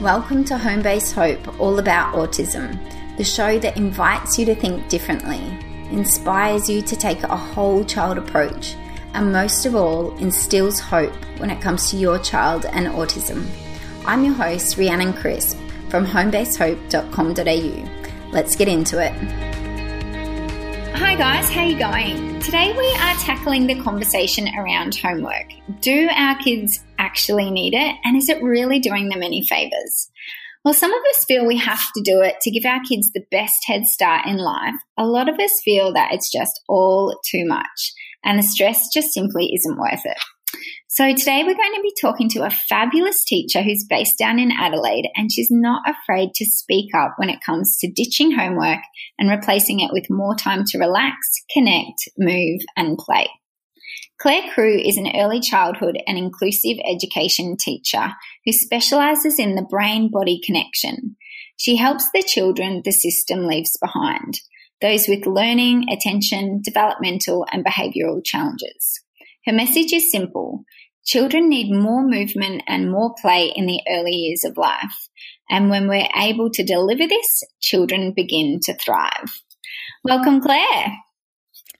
Welcome to Home Base Hope, all about autism, the show that invites you to think differently, inspires you to take a whole child approach, and most of all, instills hope when it comes to your child and autism. I'm your host, Rhiannon Crisp from homebasehope.com.au. Let's get into it. Hi guys, how you going? Today we are tackling the conversation around homework. Do our kids actually need it? And is it really doing them any favors? Well, some of us feel we have to do it to give our kids the best head start in life. A lot of us feel that it's just all too much and the stress just simply isn't worth it. So today we're going to be talking to a fabulous teacher who's based down in Adelaide and she's not afraid to speak up when it comes to ditching homework and replacing it with more time to relax, connect, move and play. Claire Crew is an early childhood and inclusive education teacher who specialises in the brain body connection. She helps the children the system leaves behind, those with learning, attention, developmental, and behavioural challenges. Her message is simple children need more movement and more play in the early years of life. And when we're able to deliver this, children begin to thrive. Welcome, Claire.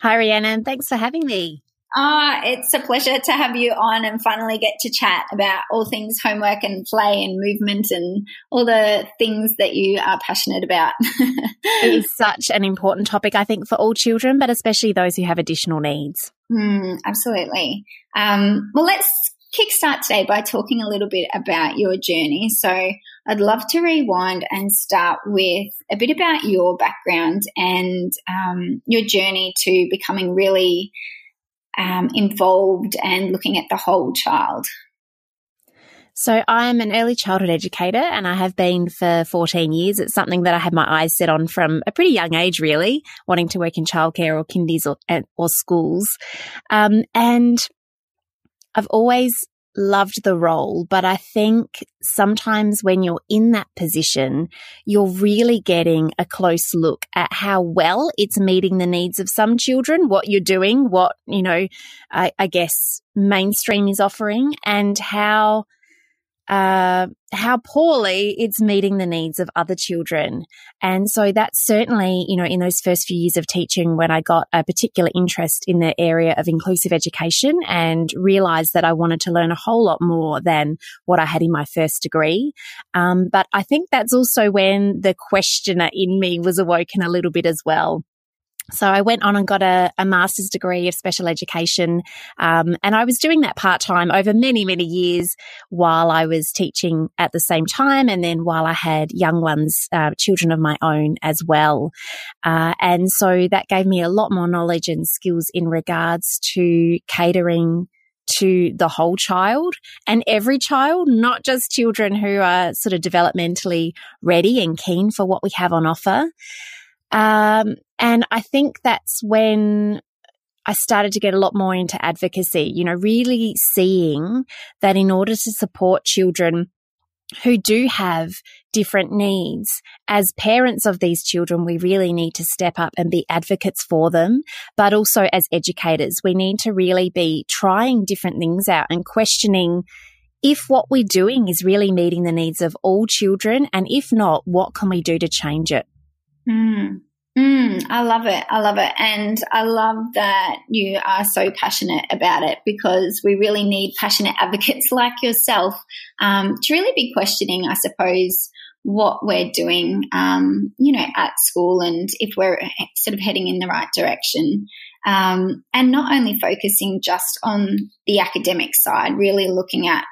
Hi, Rhiannon. Thanks for having me. Ah, it's a pleasure to have you on and finally get to chat about all things homework and play and movement and all the things that you are passionate about. it is such an important topic, I think, for all children, but especially those who have additional needs. Mm, absolutely. Um, well, let's kickstart today by talking a little bit about your journey. So, I'd love to rewind and start with a bit about your background and um, your journey to becoming really um, involved and looking at the whole child? So, I'm an early childhood educator and I have been for 14 years. It's something that I had my eyes set on from a pretty young age, really, wanting to work in childcare or kindies or, or schools. Um, and I've always loved the role, but I think sometimes when you're in that position, you're really getting a close look at how well it's meeting the needs of some children, what you're doing, what, you know, I, I guess mainstream is offering and how uh, how poorly it's meeting the needs of other children. And so that's certainly, you know, in those first few years of teaching when I got a particular interest in the area of inclusive education and realized that I wanted to learn a whole lot more than what I had in my first degree. Um, but I think that's also when the questioner in me was awoken a little bit as well. So I went on and got a, a master's degree of special education. Um, and I was doing that part time over many, many years while I was teaching at the same time. And then while I had young ones, uh, children of my own as well. Uh, and so that gave me a lot more knowledge and skills in regards to catering to the whole child and every child, not just children who are sort of developmentally ready and keen for what we have on offer. Um, and I think that's when I started to get a lot more into advocacy, you know, really seeing that in order to support children who do have different needs, as parents of these children, we really need to step up and be advocates for them. But also as educators, we need to really be trying different things out and questioning if what we're doing is really meeting the needs of all children. And if not, what can we do to change it? Mm. Mm, I love it. I love it. And I love that you are so passionate about it because we really need passionate advocates like yourself um, to really be questioning, I suppose, what we're doing, um, you know, at school and if we're sort of heading in the right direction. Um, and not only focusing just on the academic side, really looking at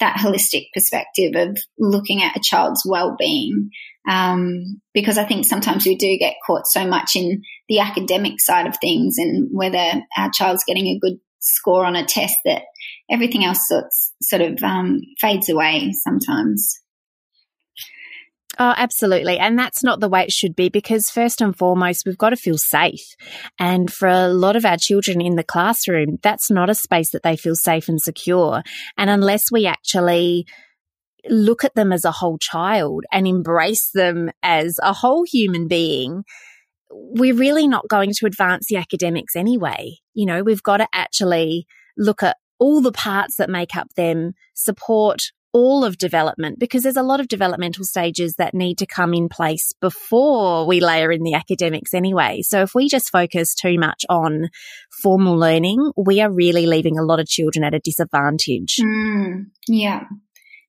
that holistic perspective of looking at a child's well-being um, because I think sometimes we do get caught so much in the academic side of things and whether our child's getting a good score on a test that everything else sort of um, fades away sometimes. Oh, absolutely. And that's not the way it should be because first and foremost, we've got to feel safe. And for a lot of our children in the classroom, that's not a space that they feel safe and secure. And unless we actually look at them as a whole child and embrace them as a whole human being, we're really not going to advance the academics anyway. You know, we've got to actually look at all the parts that make up them, support all of development because there's a lot of developmental stages that need to come in place before we layer in the academics anyway. So if we just focus too much on formal learning, we are really leaving a lot of children at a disadvantage. Mm, yeah.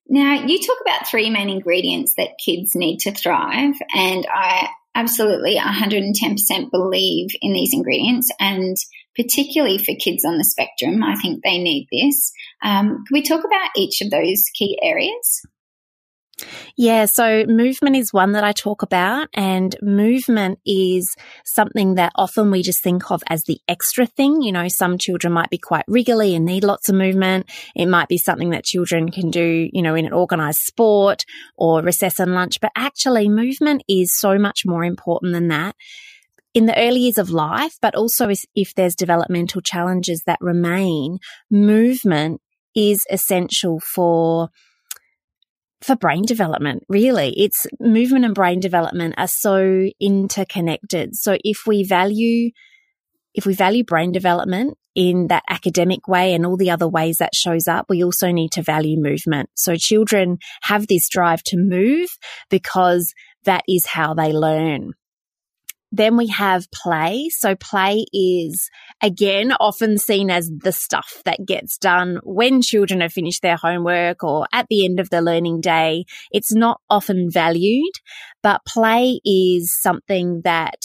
Now, you talk about three main ingredients that kids need to thrive, and I absolutely 110% believe in these ingredients. And particularly for kids on the spectrum, I think they need this. Um, can we talk about each of those key areas? Yeah, so movement is one that I talk about, and movement is something that often we just think of as the extra thing. You know, some children might be quite wriggly and need lots of movement. It might be something that children can do, you know, in an organized sport or recess and lunch, but actually, movement is so much more important than that in the early years of life, but also if there's developmental challenges that remain, movement is essential for for brain development, really. It's movement and brain development are so interconnected. So if we value, if we value brain development in that academic way and all the other ways that shows up, we also need to value movement. So children have this drive to move because that is how they learn. Then we have play. So play is again often seen as the stuff that gets done when children have finished their homework or at the end of the learning day. It's not often valued, but play is something that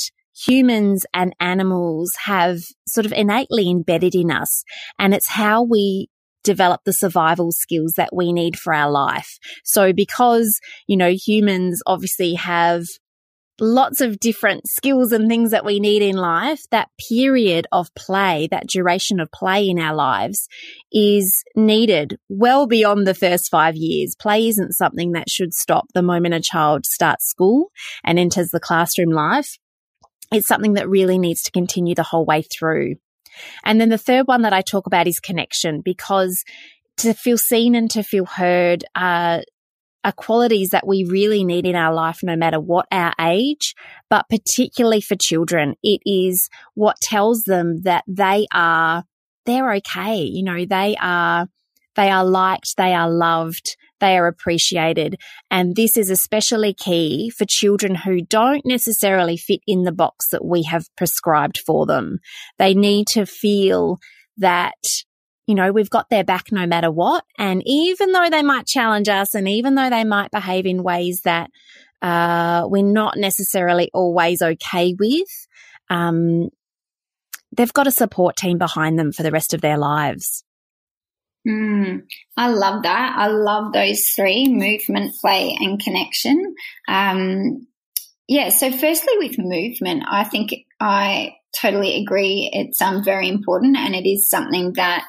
humans and animals have sort of innately embedded in us. And it's how we develop the survival skills that we need for our life. So because, you know, humans obviously have lots of different skills and things that we need in life, that period of play, that duration of play in our lives is needed well beyond the first five years. Play isn't something that should stop the moment a child starts school and enters the classroom life. It's something that really needs to continue the whole way through. And then the third one that I talk about is connection because to feel seen and to feel heard are are qualities that we really need in our life, no matter what our age, but particularly for children. It is what tells them that they are, they're okay. You know, they are, they are liked, they are loved, they are appreciated. And this is especially key for children who don't necessarily fit in the box that we have prescribed for them. They need to feel that you know, we've got their back no matter what. And even though they might challenge us and even though they might behave in ways that uh, we're not necessarily always okay with, um, they've got a support team behind them for the rest of their lives. Mm, I love that. I love those three movement, play, and connection. Um, yeah, so firstly, with movement, I think I totally agree. It's um, very important and it is something that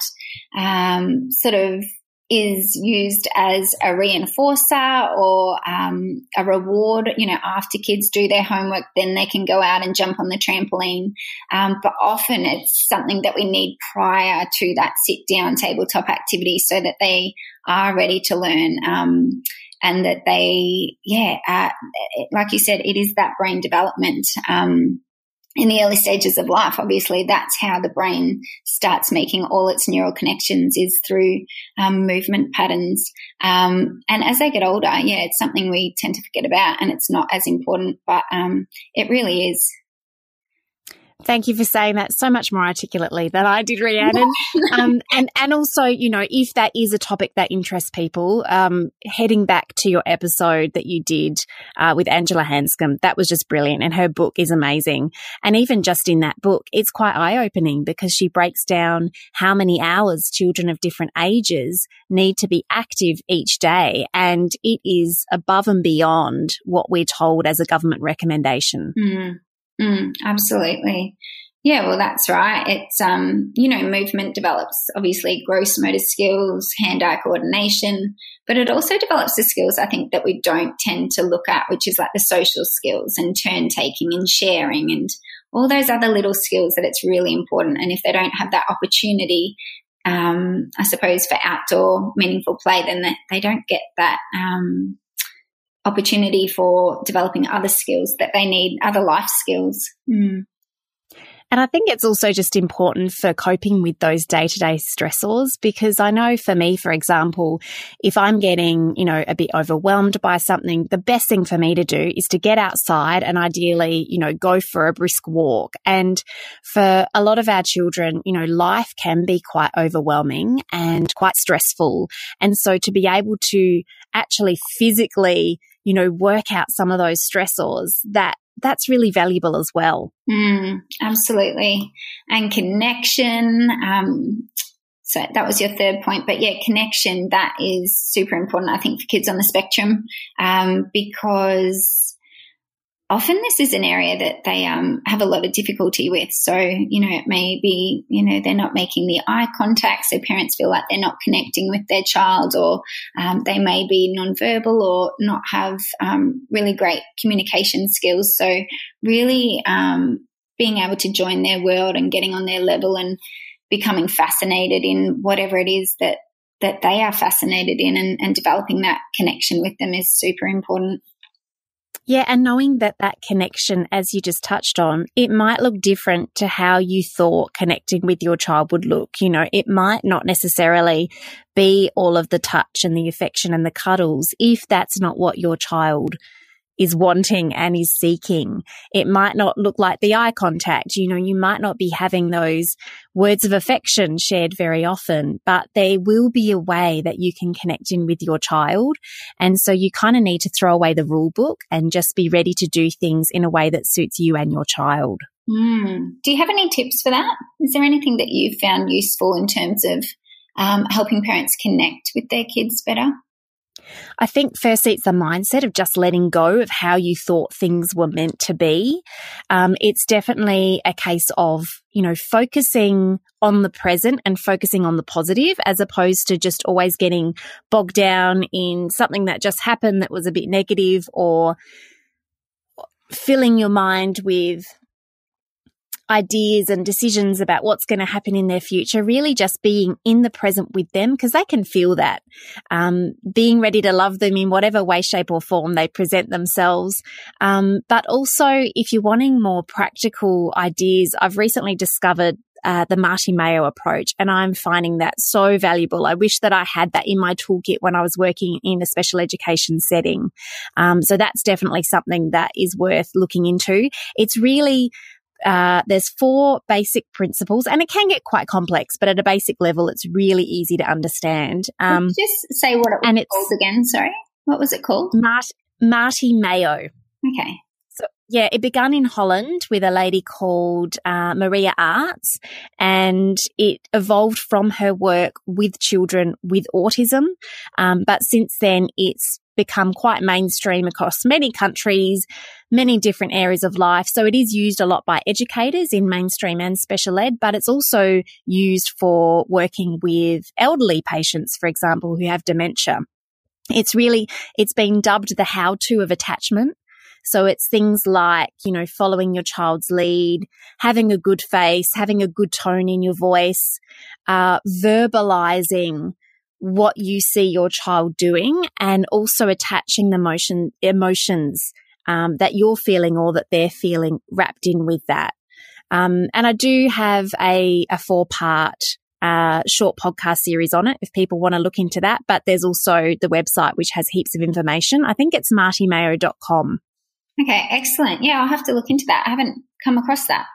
um, sort of is used as a reinforcer or um, a reward. You know, after kids do their homework, then they can go out and jump on the trampoline. Um, but often it's something that we need prior to that sit down tabletop activity so that they are ready to learn. Um, and that they, yeah, uh, like you said, it is that brain development um, in the early stages of life, obviously, that's how the brain starts making all its neural connections is through um, movement patterns. Um, and as they get older, yeah, it's something we tend to forget about, and it's not as important, but um, it really is. Thank you for saying that so much more articulately than I did, Rhiannon. um, and and also, you know, if that is a topic that interests people, um, heading back to your episode that you did uh, with Angela Hanscom, that was just brilliant, and her book is amazing. And even just in that book, it's quite eye opening because she breaks down how many hours children of different ages need to be active each day, and it is above and beyond what we're told as a government recommendation. Mm. Mm, absolutely. Yeah, well, that's right. It's, um, you know, movement develops obviously gross motor skills, hand eye coordination, but it also develops the skills I think that we don't tend to look at, which is like the social skills and turn taking and sharing and all those other little skills that it's really important. And if they don't have that opportunity, um, I suppose, for outdoor meaningful play, then they, they don't get that, um, opportunity for developing other skills that they need, other life skills. Mm. And I think it's also just important for coping with those day to day stressors because I know for me, for example, if I'm getting, you know, a bit overwhelmed by something, the best thing for me to do is to get outside and ideally, you know, go for a brisk walk. And for a lot of our children, you know, life can be quite overwhelming and quite stressful. And so to be able to actually physically, you know, work out some of those stressors that that's really valuable as well. Mm, absolutely. And connection. Um, so that was your third point. But yeah, connection, that is super important, I think, for kids on the spectrum um, because often this is an area that they um, have a lot of difficulty with. So, you know, it may be, you know, they're not making the eye contact, so parents feel like they're not connecting with their child, or um, they may be nonverbal or not have um, really great communication skills. So, really um, being able to join their world and getting on their level and becoming fascinated in whatever it is that that they are fascinated in and, and developing that connection with them is super important. Yeah, and knowing that that connection, as you just touched on, it might look different to how you thought connecting with your child would look. You know, it might not necessarily be all of the touch and the affection and the cuddles if that's not what your child is wanting and is seeking. It might not look like the eye contact. You know, you might not be having those words of affection shared very often, but there will be a way that you can connect in with your child. And so you kind of need to throw away the rule book and just be ready to do things in a way that suits you and your child. Mm. Do you have any tips for that? Is there anything that you've found useful in terms of um, helping parents connect with their kids better? I think firstly, it's the mindset of just letting go of how you thought things were meant to be. Um, it's definitely a case of, you know, focusing on the present and focusing on the positive as opposed to just always getting bogged down in something that just happened that was a bit negative or filling your mind with ideas and decisions about what's going to happen in their future, really just being in the present with them because they can feel that. Um, being ready to love them in whatever way, shape, or form they present themselves. Um, but also, if you're wanting more practical ideas, I've recently discovered uh, the Marte Meo approach, and I'm finding that so valuable. I wish that I had that in my toolkit when I was working in a special education setting. Um, so that's definitely something that is worth looking into. It's really uh, there's four basic principles, and it can get quite complex, but at a basic level, it's really easy to understand. Um, just say what it was and it's, called again. Sorry, what was it called? Mart- Marte Meo. Okay. Yeah, it began in Holland with a lady called uh, Maria Aarts, and it evolved from her work with children with autism. Um, but since then, it's become quite mainstream across many countries, many different areas of life. So it is used a lot by educators in mainstream and special ed, but it's also used for working with elderly patients, for example, who have dementia. It's really, it's been dubbed the how to of attachment. So it's things like, you know, following your child's lead, having a good face, having a good tone in your voice, uh, verbalizing what you see your child doing and also attaching the motion, emotions um, that you're feeling or that they're feeling wrapped in with that. Um, and I do have a, a four part uh, short podcast series on it if people want to look into that. But there's also the website, which has heaps of information. I think it's martemeo.com. Okay, excellent. Yeah, I'll have to look into that. I haven't come across that.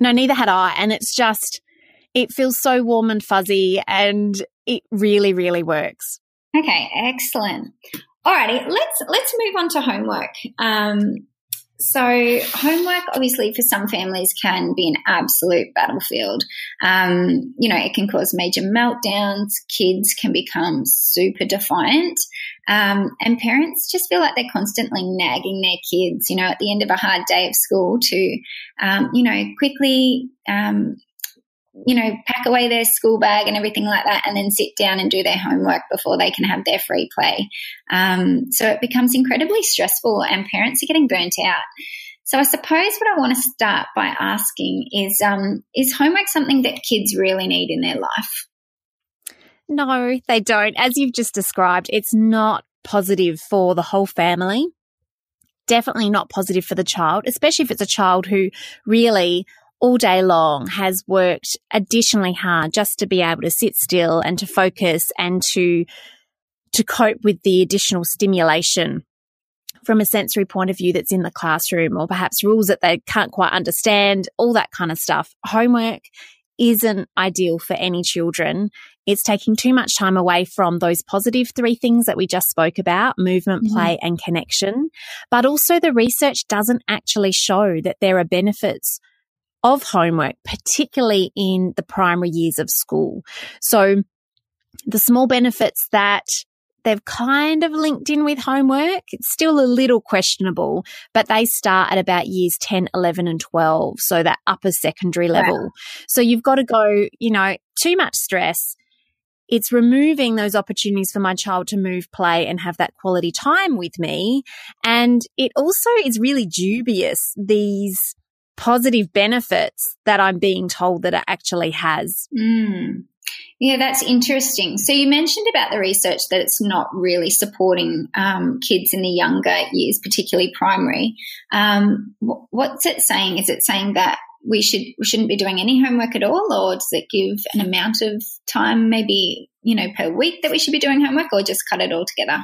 No, neither had I. And it's just, it feels so warm and fuzzy and it really, really works. Okay, excellent. Alrighty, let's let's move on to homework. Um, so homework, obviously, for some families can be an absolute battlefield. Um, you know, it can cause major meltdowns. Kids can become super defiant, um, and parents just feel like they're constantly nagging their kids. You know, at the end of a hard day of school, to um, you know quickly um, you know, pack away their school bag and everything like that, and then sit down and do their homework before they can have their free play. Um, so it becomes incredibly stressful, and parents are getting burnt out. So I suppose what I want to start by asking is: um, Is homework something that kids really need in their life? No, they don't. As you've just described, it's not positive for the whole family. definitely not positive for the child, especially if it's a child who really all day long has worked additionally hard just to be able to sit still and to focus and to to cope with the additional stimulation from a sensory point of view that's in the classroom or perhaps rules that they can't quite understand, all that kind of stuff. Homework isn't ideal for any children. It's taking too much time away from those positive three things that we just spoke about movement, mm-hmm. play, and connection. But also, the research doesn't actually show that there are benefits of homework, particularly in the primary years of school. So, the small benefits that they've kind of linked in with homework. It's still a little questionable, but they start at about years 10, 11, and 12. So that upper secondary level. Wow. So you've got to go, you know, too much stress. It's removing those opportunities for my child to move, play, and have that quality time with me. And it also is really dubious, these positive benefits that I'm being told that it actually has. Mm. Yeah, that's interesting. So you mentioned about the research that it's not really supporting um, kids in the younger years, particularly primary. Um, what's it saying? Is it saying that we should we shouldn't be doing any homework at all, or does it give an amount of time, maybe you know, per week that we should be doing homework, or just cut it all together?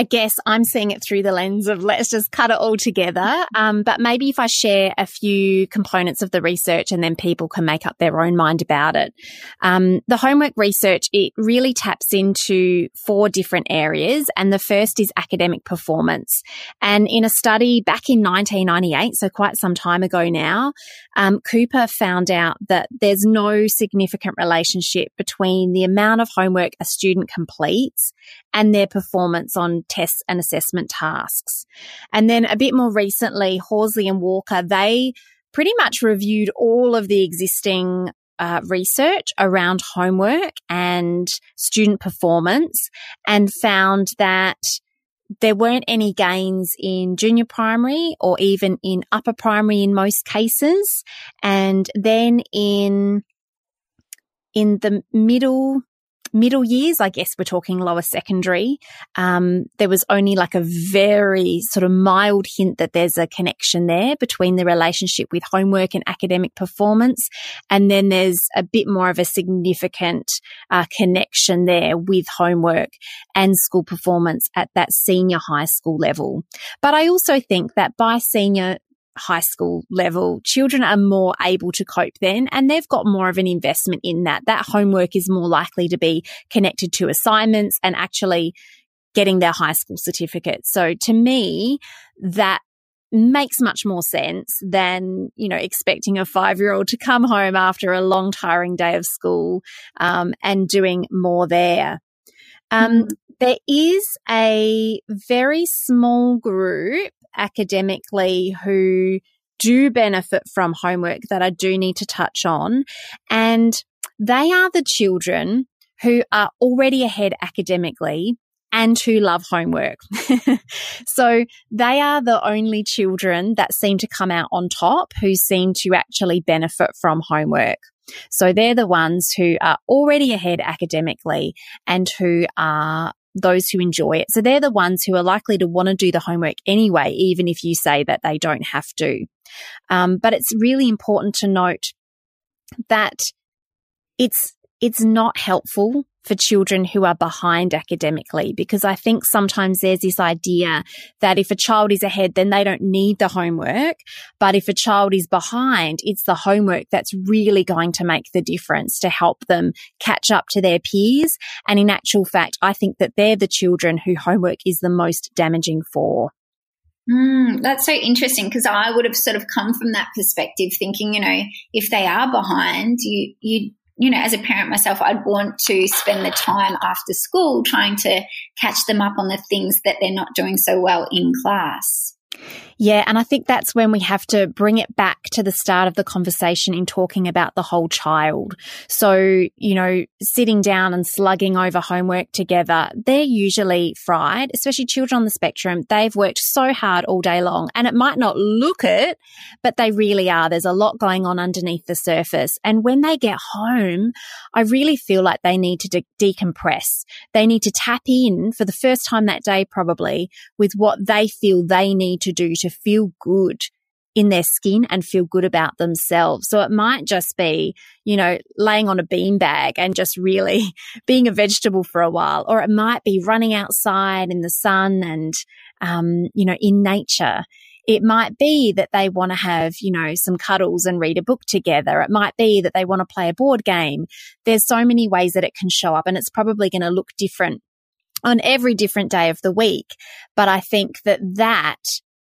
I guess I'm seeing it through the lens of let's just cut it all together. Um, but maybe if I share a few components of the research and then people can make up their own mind about it. Um, the homework research, it really taps into four different areas. And the first is academic performance. And in a study back in 1998, so quite some time ago now, um, Cooper found out that there's no significant relationship between the amount of homework a student completes and their performance on tests and assessment tasks. And then a bit more recently, Horsley and Walker, they pretty much reviewed all of the existing uh, research around homework and student performance and found that there weren't any gains in junior primary or even in upper primary in most cases. And then in, in the middle middle years, I guess we're talking lower secondary, um, there was only like a very sort of mild hint that there's a connection there between the relationship with homework and academic performance. And then there's a bit more of a significant uh, connection there with homework and school performance at that senior high school level. But I also think that by senior high school level, children are more able to cope then and they've got more of an investment in that. That homework is more likely to be connected to assignments and actually getting their high school certificate. So to me, that makes much more sense than you know expecting a five year old to come home after a long tiring day of school um, and doing more there um, mm. there is a very small group academically who do benefit from homework that I do need to touch on. And they are the children who are already ahead academically and who love homework. so they are the only children that seem to come out on top who seem to actually benefit from homework. So they're the ones who are already ahead academically and who are those who enjoy it. So they're the ones who are likely to want to do the homework anyway, even if you say that they don't have to. Um, but it's really important to note that it's it's not helpful for children who are behind academically because I think sometimes there's this idea that if a child is ahead, then they don't need the homework. But if a child is behind, it's the homework that's really going to make the difference to help them catch up to their peers. And in actual fact, I think that they're the children who homework is the most damaging for. Mm, that's so interesting because I would have sort of come from that perspective, thinking, you know, if they are behind, you you you know, as a parent myself, I'd want to spend the time after school trying to catch them up on the things that they're not doing so well in class. Yeah, and I think that's when we have to bring it back to the start of the conversation in talking about the whole child. So, you know, sitting down and slugging over homework together, they're usually fried, especially children on the spectrum. They've worked so hard all day long and it might not look it, but they really are. There's a lot going on underneath the surface. And when they get home, I really feel like they need to de- decompress. They need to tap in for the first time that day, probably with what they feel they need to do to feel good in their skin and feel good about themselves. So it might just be, you know, laying on a beanbag and just really being a vegetable for a while, or it might be running outside in the sun and, um, you know, in nature. It might be that they want to have, you know, some cuddles and read a book together. It might be that they want to play a board game. There's so many ways that it can show up and it's probably going to look different on every different day of the week. But I think that that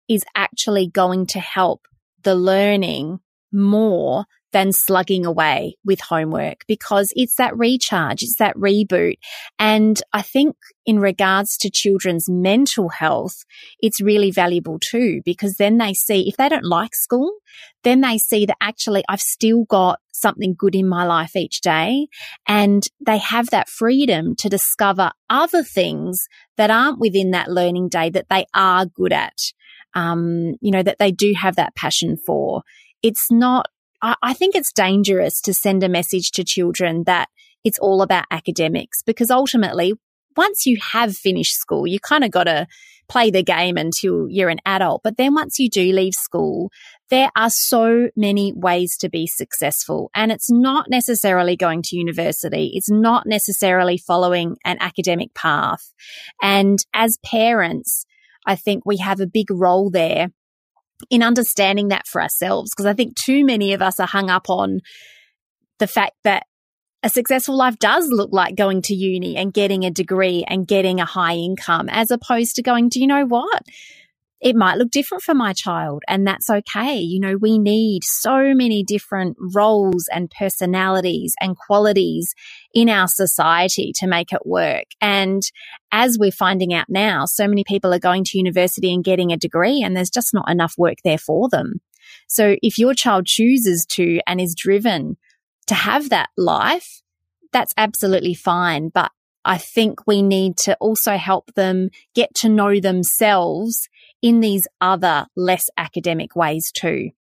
is actually going to help the learning more than slugging away with homework because it's that recharge, it's that reboot. And I think in regards to children's mental health, it's really valuable too, because then they see if they don't like school, then they see that actually I've still got something good in my life each day. And they have that freedom to discover other things that aren't within that learning day that they are good at um, you know, that they do have that passion for. It's not, I, I think it's dangerous to send a message to children that it's all about academics because ultimately, once you have finished school, you kind of got to play the game until you're an adult. But then once you do leave school, there are so many ways to be successful. And it's not necessarily going to university. It's not necessarily following an academic path. And as parents, I think we have a big role there in understanding that for ourselves. Because I think too many of us are hung up on the fact that a successful life does look like going to uni and getting a degree and getting a high income, as opposed to going, do you know what? It might look different for my child and that's okay. You know, we need so many different roles and personalities and qualities in our society to make it work. And as we're finding out now, so many people are going to university and getting a degree and there's just not enough work there for them. So if your child chooses to and is driven to have that life, that's absolutely fine. But I think we need to also help them get to know themselves in these other less academic ways too.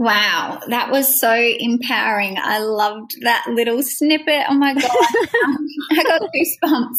Wow, that was so empowering. I loved that little snippet. Oh my God, um, I got goosebumps.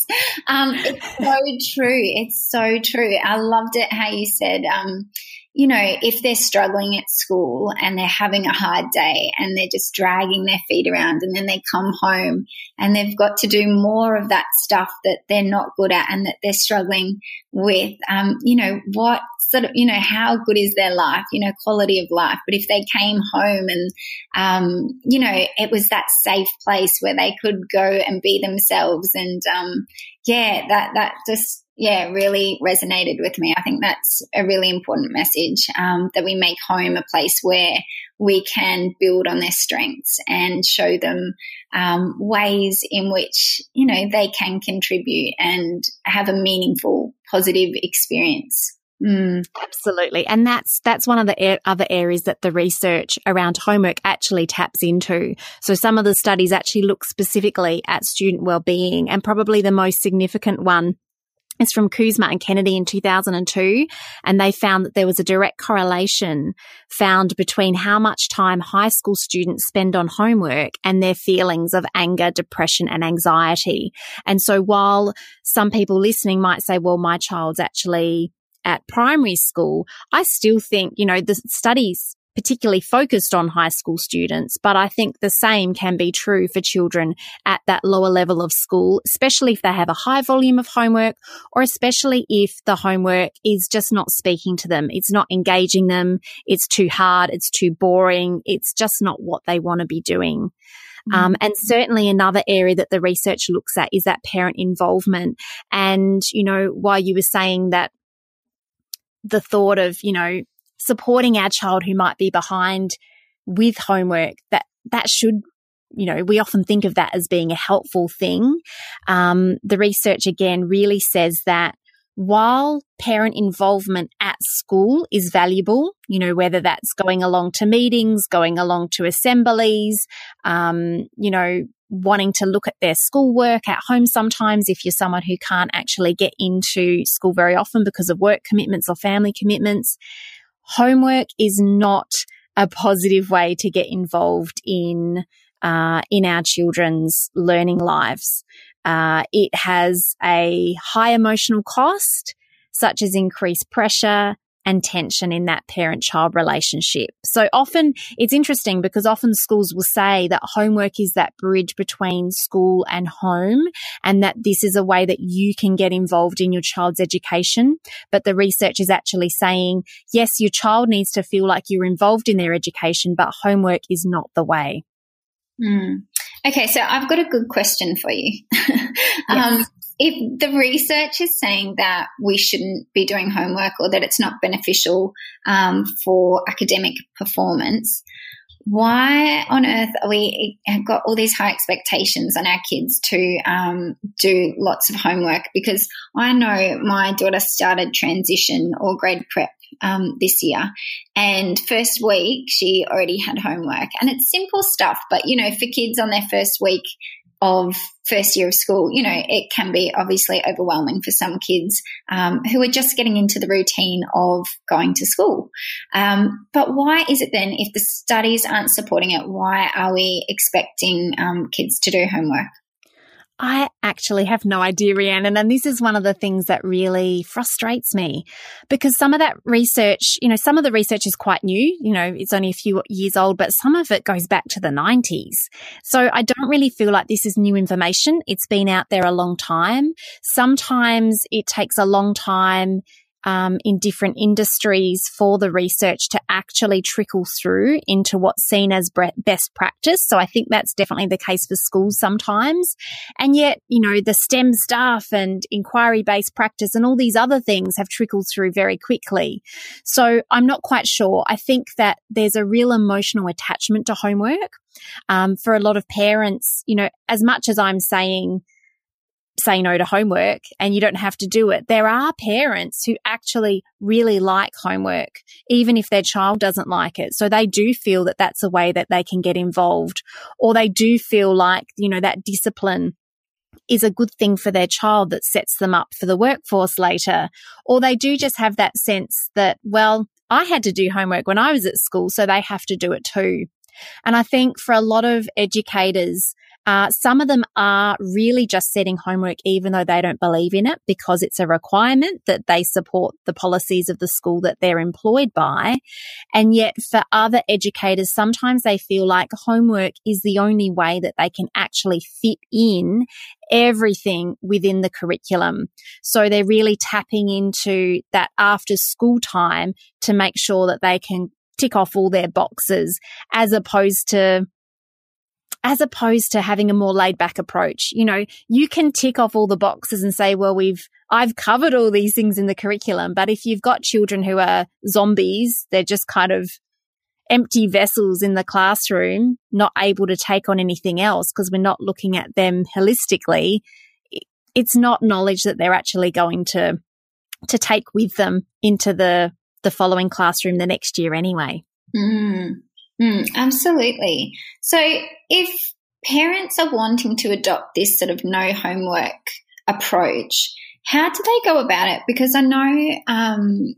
Um, it's so true. It's so true. I loved it how you said, um, you know, if they're struggling at school and they're having a hard day and they're just dragging their feet around and then they come home and they've got to do more of that stuff that they're not good at and that they're struggling with, um, you know, what sort of, you know, how good is their life, you know, quality of life. But if they came home and, um, you know, it was that safe place where they could go and be themselves and, um, yeah, that, that just, yeah, really resonated with me. I think that's a really important message um, that we make home a place where we can build on their strengths and show them um, ways in which you know they can contribute and have a meaningful, positive experience. Mm, absolutely. And that's, that's one of the other areas that the research around homework actually taps into. So some of the studies actually look specifically at student well-being and probably the most significant one is from Kouzma and Kennedy in 2002. And they found that there was a direct correlation found between how much time high school students spend on homework and their feelings of anger, depression, and anxiety. And so while some people listening might say, well, my child's actually at primary school, I still think, you know, the studies particularly focused on high school students, but I think the same can be true for children at that lower level of school, especially if they have a high volume of homework or especially if the homework is just not speaking to them. It's not engaging them. It's too hard. It's too boring. It's just not what they want to be doing. Mm-hmm. Um, and certainly another area that the research looks at is that parent involvement. And, you know, while you were saying that the thought of, you know, supporting our child who might be behind with homework that that should you know we often think of that as being a helpful thing um, the research again really says that while parent involvement at school is valuable, you know, whether that's going along to meetings, going along to assemblies, um, you know, wanting to look at their schoolwork at home sometimes if you're someone who can't actually get into school very often because of work commitments or family commitments. Homework is not a positive way to get involved in uh, in our children's learning lives. Uh, it has a high emotional cost, such as increased pressure, and tension in that parent child relationship. So often it's interesting because often schools will say that homework is that bridge between school and home and that this is a way that you can get involved in your child's education. But the research is actually saying, yes, your child needs to feel like you're involved in their education, but homework is not the way. Mm. Okay, so I've got a good question for you. um, if the research is saying that we shouldn't be doing homework or that it's not beneficial um, for academic performance, why on earth are we have got all these high expectations on our kids to um, do lots of homework? Because I know my daughter started transition or grade prep um, this year, and first week she already had homework, and it's simple stuff. But you know, for kids on their first week, of first year of school, you know, it can be obviously overwhelming for some kids um, who are just getting into the routine of going to school. Um, but why is it then, if the studies aren't supporting it, why are we expecting um, kids to do homework? I actually have no idea, Rhiannon. And this is one of the things that really frustrates me because some of that research, you know, some of the research is quite new. You know, it's only a few years old, but some of it goes back to the 90s. So I don't really feel like this is new information. It's been out there a long time. Sometimes it takes a long time um, in different industries for the research to actually trickle through into what's seen as best practice. So I think that's definitely the case for schools sometimes. And yet, you know, the STEM stuff and inquiry based practice and all these other things have trickled through very quickly. So I'm not quite sure. I think that there's a real emotional attachment to homework. Um, for a lot of parents, you know, as much as I'm saying, say no to homework and you don't have to do it. There are parents who actually really like homework, even if their child doesn't like it. So they do feel that that's a way that they can get involved or they do feel like, you know, that discipline is a good thing for their child that sets them up for the workforce later. Or they do just have that sense that, well, I had to do homework when I was at school, so they have to do it too. And I think for a lot of educators, uh, some of them are really just setting homework even though they don't believe in it because it's a requirement that they support the policies of the school that they're employed by. And yet for other educators, sometimes they feel like homework is the only way that they can actually fit in everything within the curriculum. So they're really tapping into that after school time to make sure that they can tick off all their boxes as opposed to as opposed to having a more laid back approach. You know, you can tick off all the boxes and say, well, we've, I've covered all these things in the curriculum. But if you've got children who are zombies, they're just kind of empty vessels in the classroom, not able to take on anything else because we're not looking at them holistically. It's not knowledge that they're actually going to, to take with them into the, the following classroom the next year anyway. Mm. Mm, absolutely. So, if parents are wanting to adopt this sort of no homework approach, how do they go about it? Because I know um,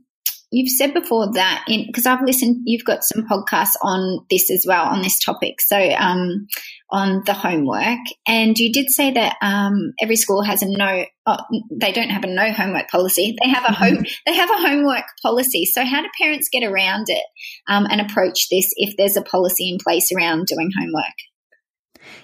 you've said before that because I've listened, you've got some podcasts on this as well on this topic. So um, on the homework, and you did say that um, every school has a no. Oh, they don't have a no homework policy. They have a home. Mm-hmm. They have a homework policy. So how do parents get around it um, and approach this if there's a policy in place around doing homework?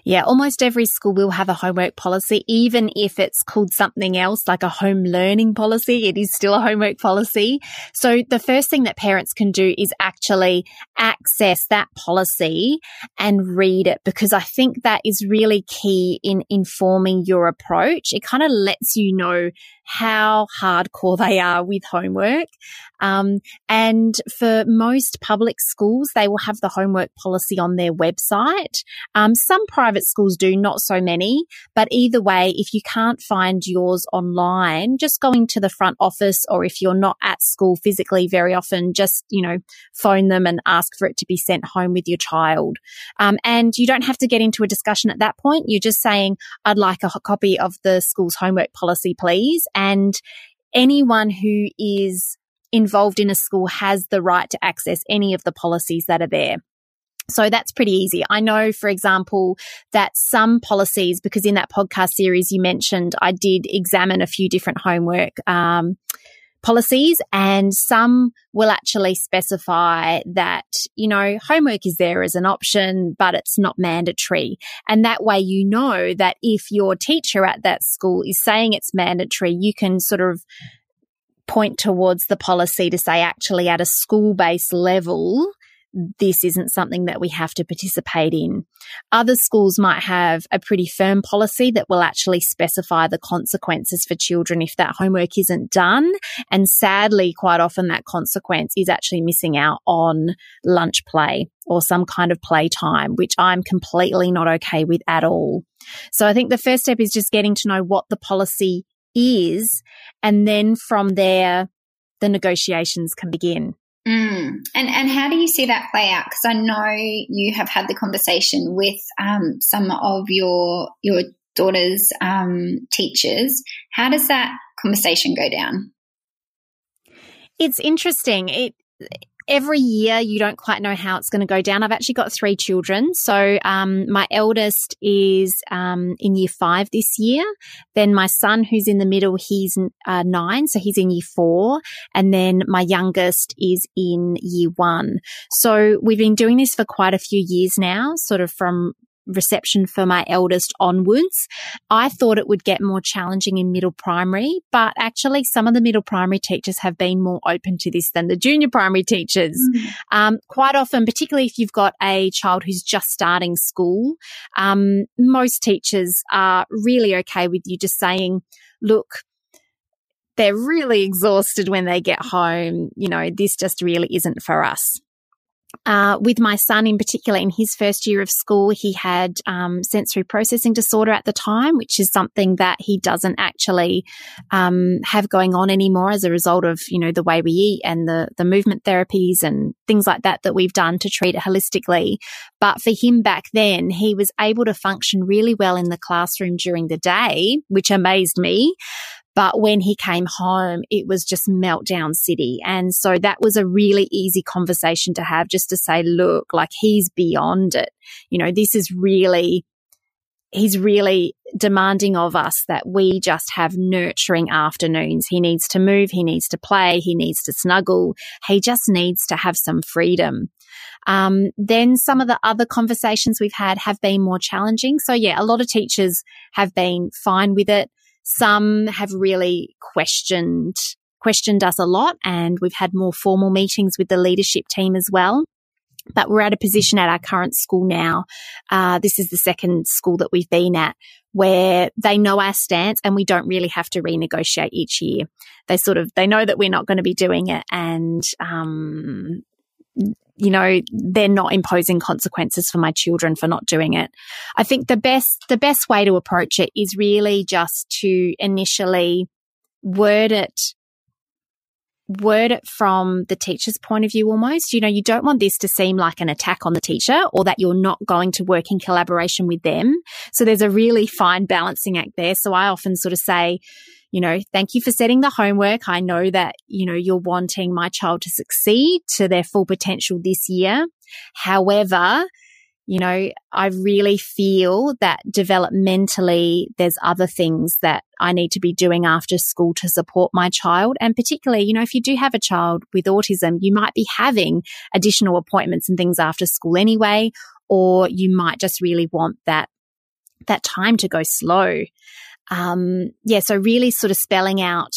Yeah, almost every school will have a homework policy, even if it's called something else like a home learning policy. It is still a homework policy. So the first thing that parents can do is actually access that policy and read it because I think that is really key in informing your approach. It kind of lets you know how hardcore they are with homework. Um, and for most public schools, they will have the homework policy on their website. Um, some private schools do, not so many, but either way, if you can't find yours online, just going to the front office or if you're not at school physically very often, just, you know, phone them and ask for it to be sent home with your child. Um, and you don't have to get into a discussion at that point. You're just saying, I'd like a copy of the school's homework policy, please. And anyone who is involved in a school has the right to access any of the policies that are there. So that's pretty easy. I know, for example, that some policies, because in that podcast series you mentioned, I did examine a few different homework um, policies, and some will actually specify that, you know, homework is there as an option, but it's not mandatory. And that way you know that if your teacher at that school is saying it's mandatory, you can sort of point towards the policy to say, actually, at a school based level, this isn't something that we have to participate in. Other schools might have a pretty firm policy that will actually specify the consequences for children if that homework isn't done. And sadly, quite often that consequence is actually missing out on lunch play or some kind of playtime, which I'm completely not okay with at all. So I think the first step is just getting to know what the policy is. And then from there, the negotiations can begin. Mm. And and how do you see that play out? Because I know you have had the conversation with um, some of your your daughter's um, teachers. How does that conversation go down? It's interesting. It every year you don't quite know how it's going to go down. I've actually got three children. So um, my eldest is um, in year five this year. Then my son, who's in the middle, he's uh, nine. So he's in year four. And then my youngest is in year one. So we've been doing this for quite a few years now, sort of from reception for my eldest onwards. I thought it would get more challenging in middle primary, but actually some of the middle primary teachers have been more open to this than the junior primary teachers. Mm. Um, quite often, particularly if you've got a child who's just starting school, um, most teachers are really okay with you just saying, look, they're really exhausted when they get home. You know, this just really isn't for us. Uh, with my son in particular, in his first year of school, he had um, sensory processing disorder at the time, which is something that he doesn't actually um, have going on anymore as a result of you know the way we eat and the the movement therapies and things like that that we've done to treat it holistically. But for him back then, he was able to function really well in the classroom during the day, which amazed me. But when he came home, it was just meltdown city. And so that was a really easy conversation to have just to say, look, like he's beyond it. You know, this is really, he's really demanding of us that we just have nurturing afternoons. He needs to move. He needs to play. He needs to snuggle. He just needs to have some freedom. Um, then some of the other conversations we've had have been more challenging. So yeah, a lot of teachers have been fine with it. Some have really questioned questioned us a lot and we've had more formal meetings with the leadership team as well. But we're at a position at our current school now. Uh, this is the second school that we've been at where they know our stance and we don't really have to renegotiate each year. They sort of, they know that we're not going to be doing it and, um, you know, they're not imposing consequences for my children for not doing it. I think the best, the best way to approach it is really just to initially word it word it from the teacher's point of view almost. You know, you don't want this to seem like an attack on the teacher or that you're not going to work in collaboration with them. So there's a really fine balancing act there. So I often sort of say, you know, thank you for setting the homework. I know that, you know, you're wanting my child to succeed to their full potential this year. However, you know, I really feel that developmentally there's other things that I need to be doing after school to support my child. And particularly, you know, if you do have a child with autism, you might be having additional appointments and things after school anyway, or you might just really want that, that time to go slow um, yeah, so really sort of spelling out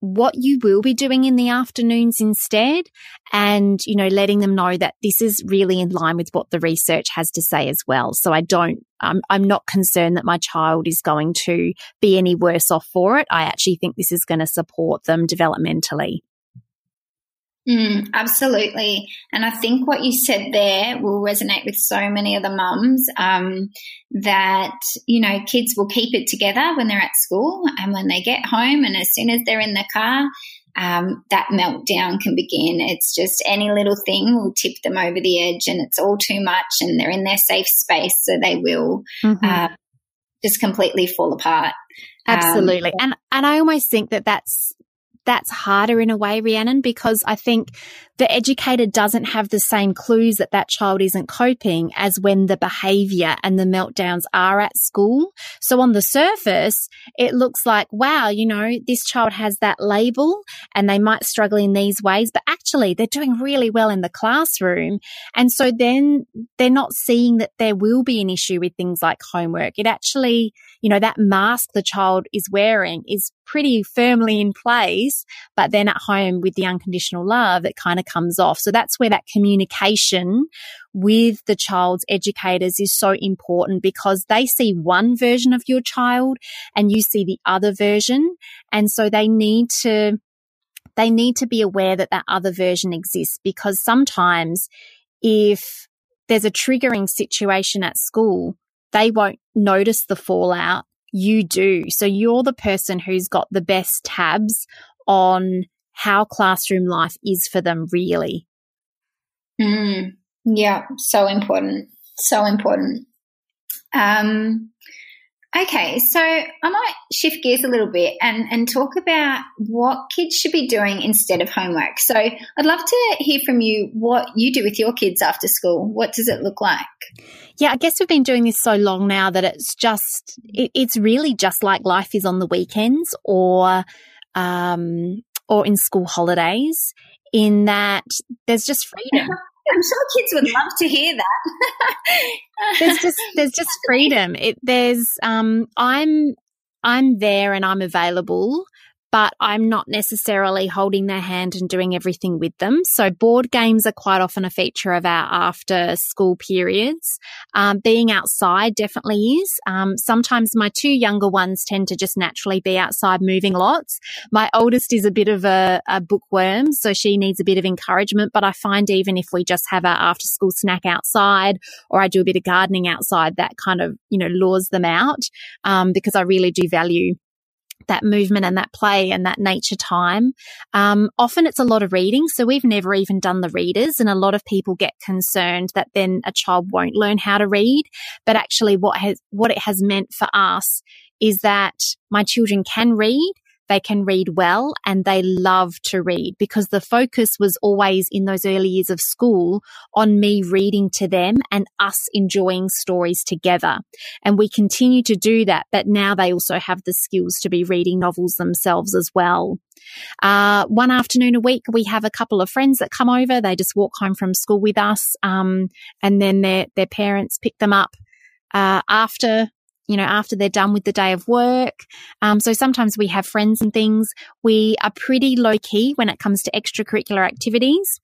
what you will be doing in the afternoons instead and you know letting them know that this is really in line with what the research has to say as well. So i don't I'm, I'm not concerned that my child is going to be any worse off for it. I actually think this is going to support them developmentally Mm, absolutely. And I think what you said there will resonate with so many of the mums um, that, you know, kids will keep it together when they're at school and when they get home. And as soon as they're in the car, um, that meltdown can begin. It's just any little thing will tip them over the edge and it's all too much and they're in their safe space. So they will mm-hmm. uh, just completely fall apart. Absolutely. Um, and, and I almost think that that's, that's harder in a way, Rhiannon, because I think the educator doesn't have the same clues that that child isn't coping as when the behavior and the meltdowns are at school. So on the surface, it looks like, wow, you know, this child has that label and they might struggle in these ways, but actually they're doing really well in the classroom. And so then they're not seeing that there will be an issue with things like homework. It actually, you know, that mask the child is wearing is pretty firmly in place, but then at home with the unconditional love, it kind of comes off. So that's where that communication with the child's educators is so important because they see one version of your child and you see the other version. And so they need to, they need to be aware that that other version exists because sometimes if there's a triggering situation at school, they won't notice the fallout. You do. So you're the person who's got the best tabs on how classroom life is for them, really. Mm, yeah, so important. So important. Um, okay, so I might shift gears a little bit and, and talk about what kids should be doing instead of homework. So I'd love to hear from you what you do with your kids after school. What does it look like? Yeah, I guess we've been doing this so long now that it's just, it, it's really just like life is on the weekends or, um, or in school holidays in that there's just freedom. I'm sure kids would love to hear that. there's just there's just freedom. It there's um I'm I'm there and I'm available but I'm not necessarily holding their hand and doing everything with them. So board games are quite often a feature of our after school periods. Um, being outside definitely is. Um, sometimes my two younger ones tend to just naturally be outside moving lots. My oldest is a bit of a, a bookworm, so she needs a bit of encouragement. But I find even if we just have our after school snack outside or I do a bit of gardening outside, that kind of, you know, lures them out um, because I really do value that movement and that play and that nature time. Um, often it's a lot of reading. So we've never even done the readers and a lot of people get concerned that then a child won't learn how to read. But actually what has, what it has meant for us is that my children can read they can read well and they love to read because the focus was always in those early years of school on me reading to them and us enjoying stories together. And we continue to do that, but now they also have the skills to be reading novels themselves as well. Uh, one afternoon a week, we have a couple of friends that come over. They just walk home from school with us, um, and then their their parents pick them up uh, after you know, after they're done with the day of work. Um, so sometimes we have friends and things. We are pretty low key when it comes to extracurricular activities.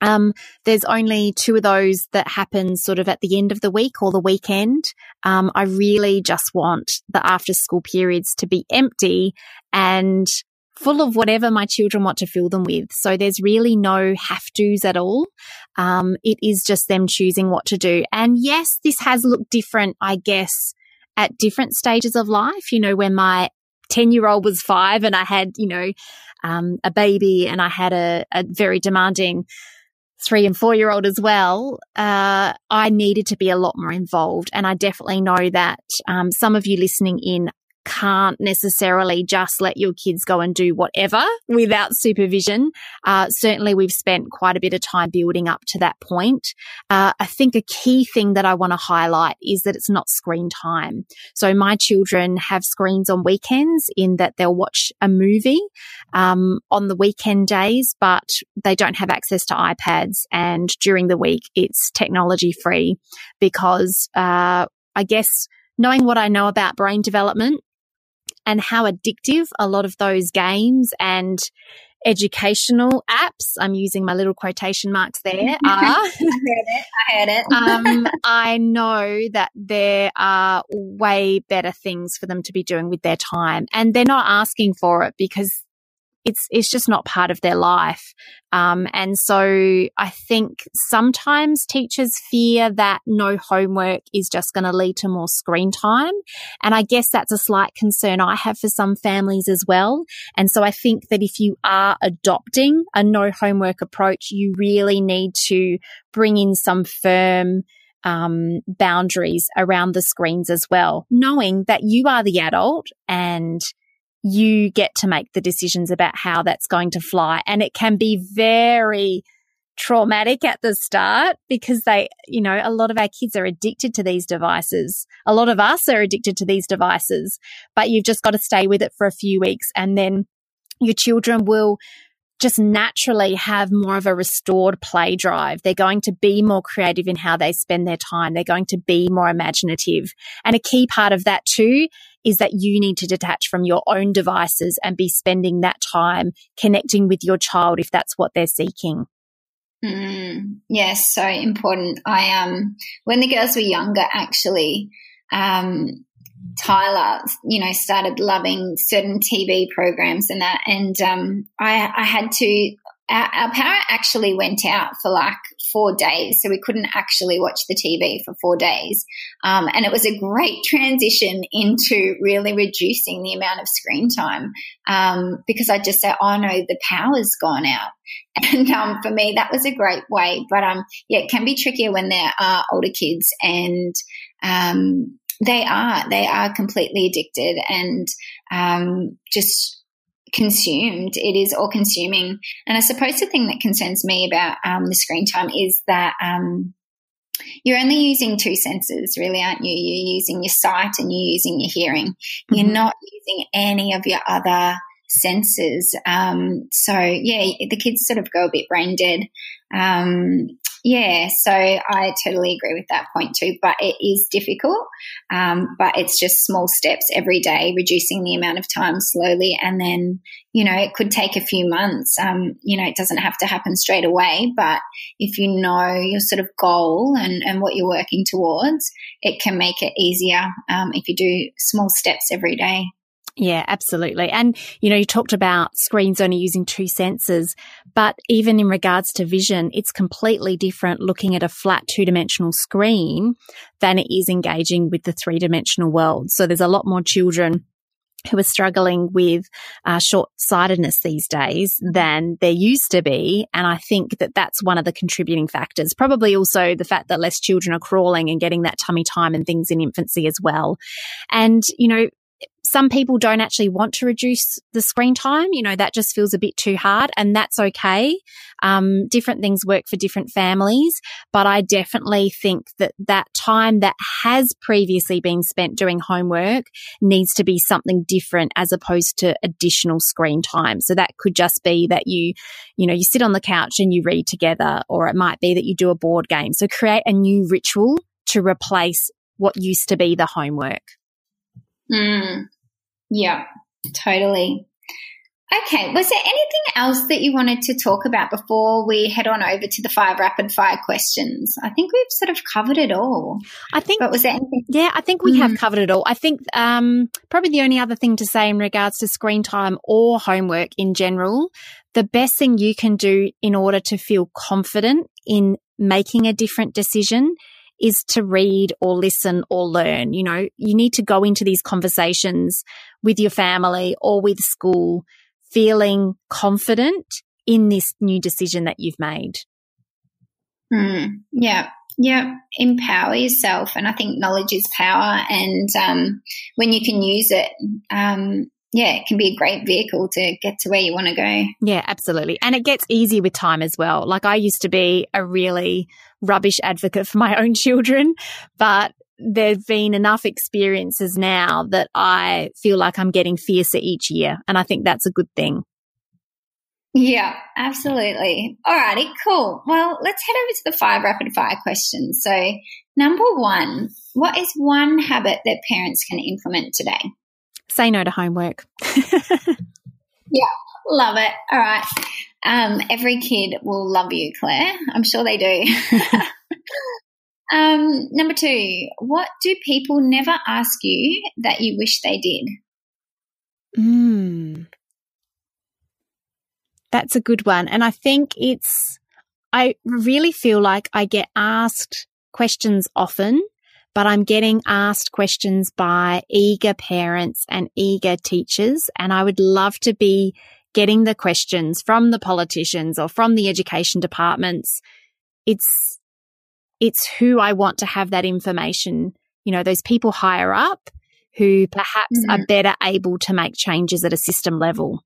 Um, there's only two of those that happen sort of at the end of the week or the weekend. Um, I really just want the after school periods to be empty and full of whatever my children want to fill them with. So there's really no have tos at all. Um, it is just them choosing what to do. And yes, this has looked different, I guess, at different stages of life. You know, when my 10 year old was five and I had, you know, um, a baby and I had a, a very demanding three and four year old as well, uh, I needed to be a lot more involved. And I definitely know that um, some of you listening in can't necessarily just let your kids go and do whatever without supervision. Uh, certainly, we've spent quite a bit of time building up to that point. Uh, I think a key thing that I want to highlight is that it's not screen time. So my children have screens on weekends in that they'll watch a movie um, on the weekend days, but they don't have access to iPads. And during the week, it's technology free because uh, I guess knowing what I know about brain development and how addictive a lot of those games and educational apps, I'm using my little quotation marks there, are. I heard it. I heard it. um, I know that there are way better things for them to be doing with their time and they're not asking for it because it's it's just not part of their life. Um, and so I think sometimes teachers fear that no homework is just going to lead to more screen time. And I guess that's a slight concern I have for some families as well. And so I think that if you are adopting a no homework approach, you really need to bring in some firm um, boundaries around the screens as well, knowing that you are the adult and you get to make the decisions about how that's going to fly. And it can be very traumatic at the start because they, you know, a lot of our kids are addicted to these devices. A lot of us are addicted to these devices, but you've just got to stay with it for a few weeks and then your children will just naturally have more of a restored play drive. They're going to be more creative in how they spend their time. They're going to be more imaginative. And a key part of that too is that you need to detach from your own devices and be spending that time connecting with your child if that's what they're seeking. Mm, yes, so important. I um when the girls were younger actually um Tyler, you know, started loving certain TV programs and that, and um, I, I had to. Our, our, power actually went out for like four days, so we couldn't actually watch the TV for four days. Um, and it was a great transition into really reducing the amount of screen time um, because I just said, "Oh no, the power's gone out." And um, for me, that was a great way. But um, yeah, it can be trickier when there are older kids and um, they are. They are completely addicted and um, just consumed. It is all consuming. And I suppose the thing that concerns me about um, the screen time is that um, you're only using two senses, really, aren't you? You're using your sight and you're using your hearing. Mm-hmm. You're not using any of your other senses. Um, so, yeah, the kids sort of go a bit brain dead. Um, yeah, so I totally agree with that point too. But it is difficult, um, but it's just small steps every day, reducing the amount of time slowly, and then you know it could take a few months. Um, you know, it doesn't have to happen straight away, but if you know your sort of goal and and what you're working towards, it can make it easier um, if you do small steps every day. Yeah, absolutely. And, you know, you talked about screens only using two senses, but even in regards to vision, it's completely different looking at a flat two dimensional screen than it is engaging with the three dimensional world. So there's a lot more children who are struggling with uh, short sightedness these days than there used to be. And I think that that's one of the contributing factors. Probably also the fact that less children are crawling and getting that tummy time and things in infancy as well. And, you know, some people don't actually want to reduce the screen time. You know, that just feels a bit too hard, and that's okay. Um, different things work for different families, but I definitely think that that time that has previously been spent doing homework needs to be something different as opposed to additional screen time. So that could just be that you, you know, you sit on the couch and you read together, or it might be that you do a board game. So create a new ritual to replace what used to be the homework. Mm, yeah, totally. Okay, was there anything else that you wanted to talk about before we head on over to the five rapid fire questions? I think we've sort of covered it all. I think, but was there anything? Yeah, I think we mm. have hmm. covered it all. I think um, probably the only other thing to say in regards to screen time or homework in general, the best thing you can do in order to feel confident in making a different decision is to read or listen or learn. You know, you need to go into these conversations with your family or with school feeling confident in this new decision that you've made. Mm, yeah. Yeah, empower yourself, and I think knowledge is power. And um, when you can use it, um, yeah, it can be a great vehicle to get to where you want to go. Yeah, absolutely. And it gets easier with time as well. Like I used to be a really rubbish advocate for my own children, but there've been enough experiences now that I feel like I'm getting fiercer each year. And I think that's a good thing. Yeah, absolutely. Alrighty, cool. Well, let's head over to the five rapid fire questions. So, number one, what is one habit that parents can implement today? Say no to homework. yeah, love it. All right. Um, every kid will love you, Claire. I'm sure they do. um, number two, what do people never ask you that you wish they did? Mm. That's a good one. And I think it's, I really feel like I get asked questions often, but I'm getting asked questions by eager parents and eager teachers. And I would love to be getting the questions from the politicians or from the education departments. It's, it's who I want to have that information. You know, those people higher up who perhaps mm-hmm. are better able to make changes at a system level.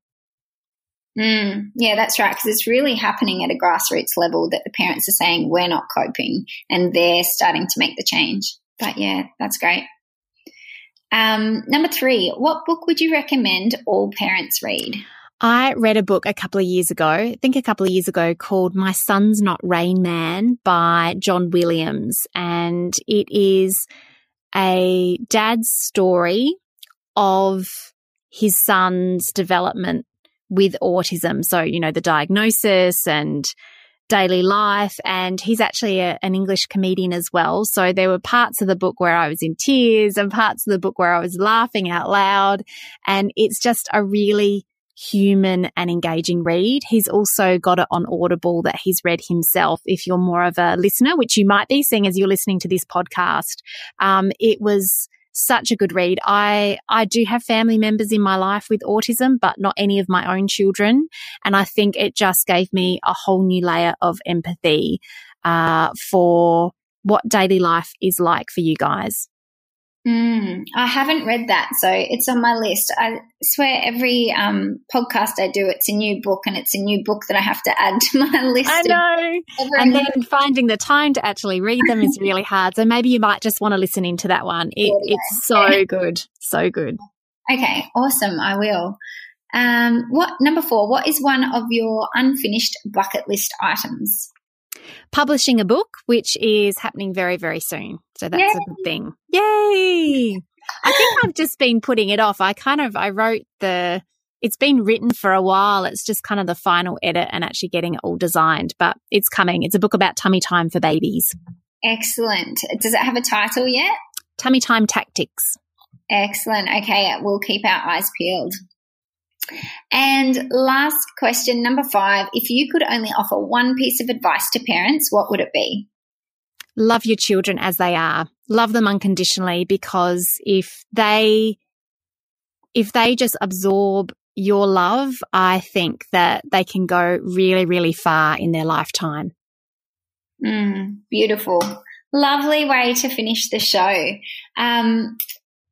Mm, yeah, that's right. Because it's really happening at a grassroots level that the parents are saying we're not coping and they're starting to make the change. But yeah, that's great. Um, number three, what book would you recommend all parents read? I read a book a couple of years ago, I think a couple of years ago, called My Son's Not Rain Man by John Williams. And it is a dad's story of his son's development with autism. So, you know, the diagnosis and daily life. And he's actually a, an English comedian as well. So there were parts of the book where I was in tears and parts of the book where I was laughing out loud. And it's just a really human and engaging read. He's also got it on Audible that he's read himself. If you're more of a listener, which you might be seeing as you're listening to this podcast, um, it was such a good read. I, I do have family members in my life with autism, but not any of my own children. And I think it just gave me a whole new layer of empathy, uh, for what daily life is like for you guys. Mm, I haven't read that, so it's on my list. I swear every um, podcast I do, it's a new book, and it's a new book that I have to add to my list. I know. And then finding the time to actually read them is really hard. So maybe you might just want to listen into that one. It, it's so good, so good. Okay, awesome. I will. Um, what number four? What is one of your unfinished bucket list items? Publishing a book, which is happening very, very soon. So that's Yay. a good thing. Yay! I think I've just been putting it off. I kind of I wrote the it's been written for a while. It's just kind of the final edit and actually getting it all designed, but it's coming. It's a book about tummy time for babies. Excellent. Does it have a title yet? Tummy time tactics. Excellent. Okay, we'll keep our eyes peeled. And last question, number five if you could only offer one piece of advice to parents, what would it be? Love your children as they are. Love them unconditionally because if they if they just absorb your love, I think that they can go really, really far in their lifetime. Mm, beautiful. Lovely way to finish the show. Um,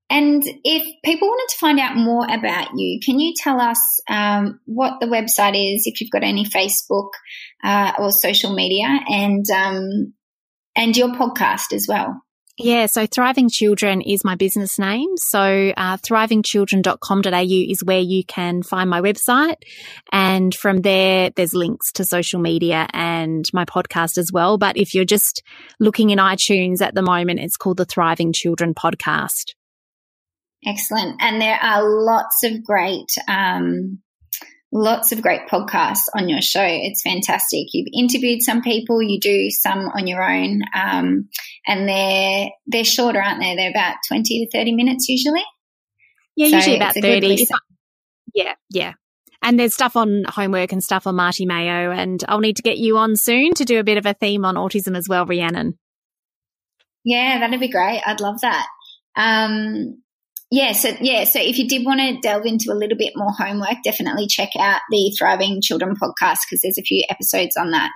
and if people wanted to find out more about you, can you tell us um, what the website is, if you've got any Facebook uh, or social media, and um, and your podcast as well? Yeah, so Thriving Children is my business name. So uh, thrivingchildren.com.au is where you can find my website. And from there, there's links to social media and my podcast as well. But if you're just looking in iTunes at the moment, it's called the Thriving Children Podcast. Excellent. And there are lots of great, um, lots of great podcasts on your show. It's fantastic. You've interviewed some people, you do some on your own, um, and they're they're shorter, aren't they? They're about twenty to thirty minutes usually. Yeah, so usually about thirty. yeah, yeah. And there's stuff on homework and stuff on Marte Meo, and I'll need to get you on soon to do a bit of a theme on autism as well, Rhiannon. Yeah, that'd be great. I'd love that. Um, yeah, so yeah, so if you did want to delve into a little bit more homework, definitely check out the Thriving Children podcast because there's a few episodes on that.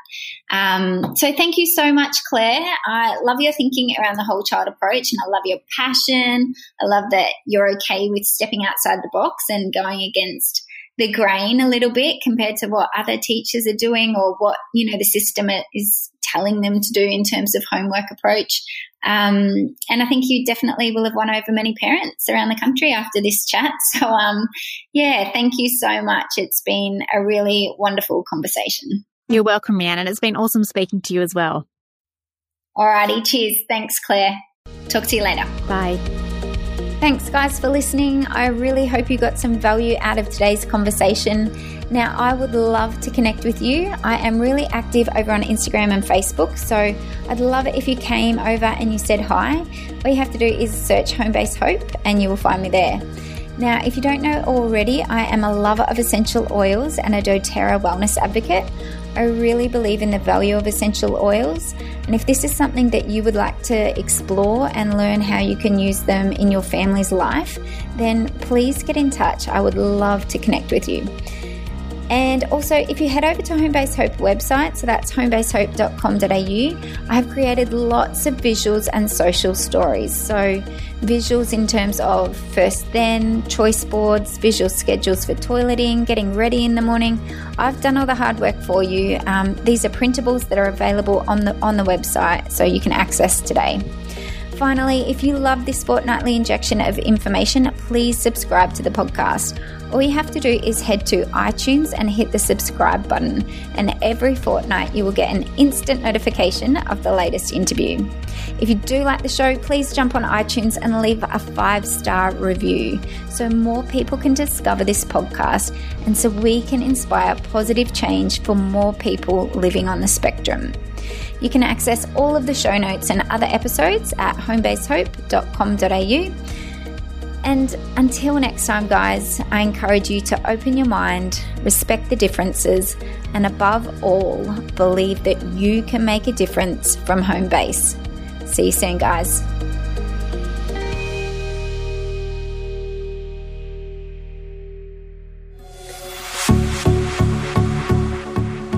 Um, so thank you so much, Claire. I love your thinking around the whole child approach, and I love your passion. I love that you're okay with stepping outside the box and going against the grain a little bit compared to what other teachers are doing or what you know the system is telling them to do in terms of homework approach. Um, and I think you definitely will have won over many parents around the country after this chat. So, um, yeah, thank you so much. It's been a really wonderful conversation. You're welcome, Rhiannon. It's been awesome speaking to you as well. Alrighty, cheers. Thanks, Claire. Talk to you later. Bye. Thanks, guys, for listening. I really hope you got some value out of today's conversation. Now, I would love to connect with you. I am really active over on Instagram and Facebook, so I'd love it if you came over and you said hi. All you have to do is search Home Base Hope and you will find me there. Now, if you don't know already, I am a lover of essential oils and a doTERRA wellness advocate. I really believe in the value of essential oils, and if this is something that you would like to explore and learn how you can use them in your family's life, then please get in touch. I would love to connect with you. And also, if you head over to Homebase Hope website, so that's homebasehope.com.au, I have created lots of visuals and social stories. So, visuals in terms of first then, choice boards, visual schedules for toileting, getting ready in the morning. I've done all the hard work for you. Um, these are printables that are available on the on the website, so you can access today. Finally, if you love this fortnightly injection of information, please subscribe to the podcast. All you have to do is head to iTunes and hit the subscribe button, and every fortnight you will get an instant notification of the latest interview. If you do like the show, please jump on iTunes and leave a five star review so more people can discover this podcast and so we can inspire positive change for more people living on the spectrum. You can access all of the show notes and other episodes at homebasehope.com.au. And until next time, guys, I encourage you to open your mind, respect the differences, and above all, believe that you can make a difference from home base. See you soon, guys.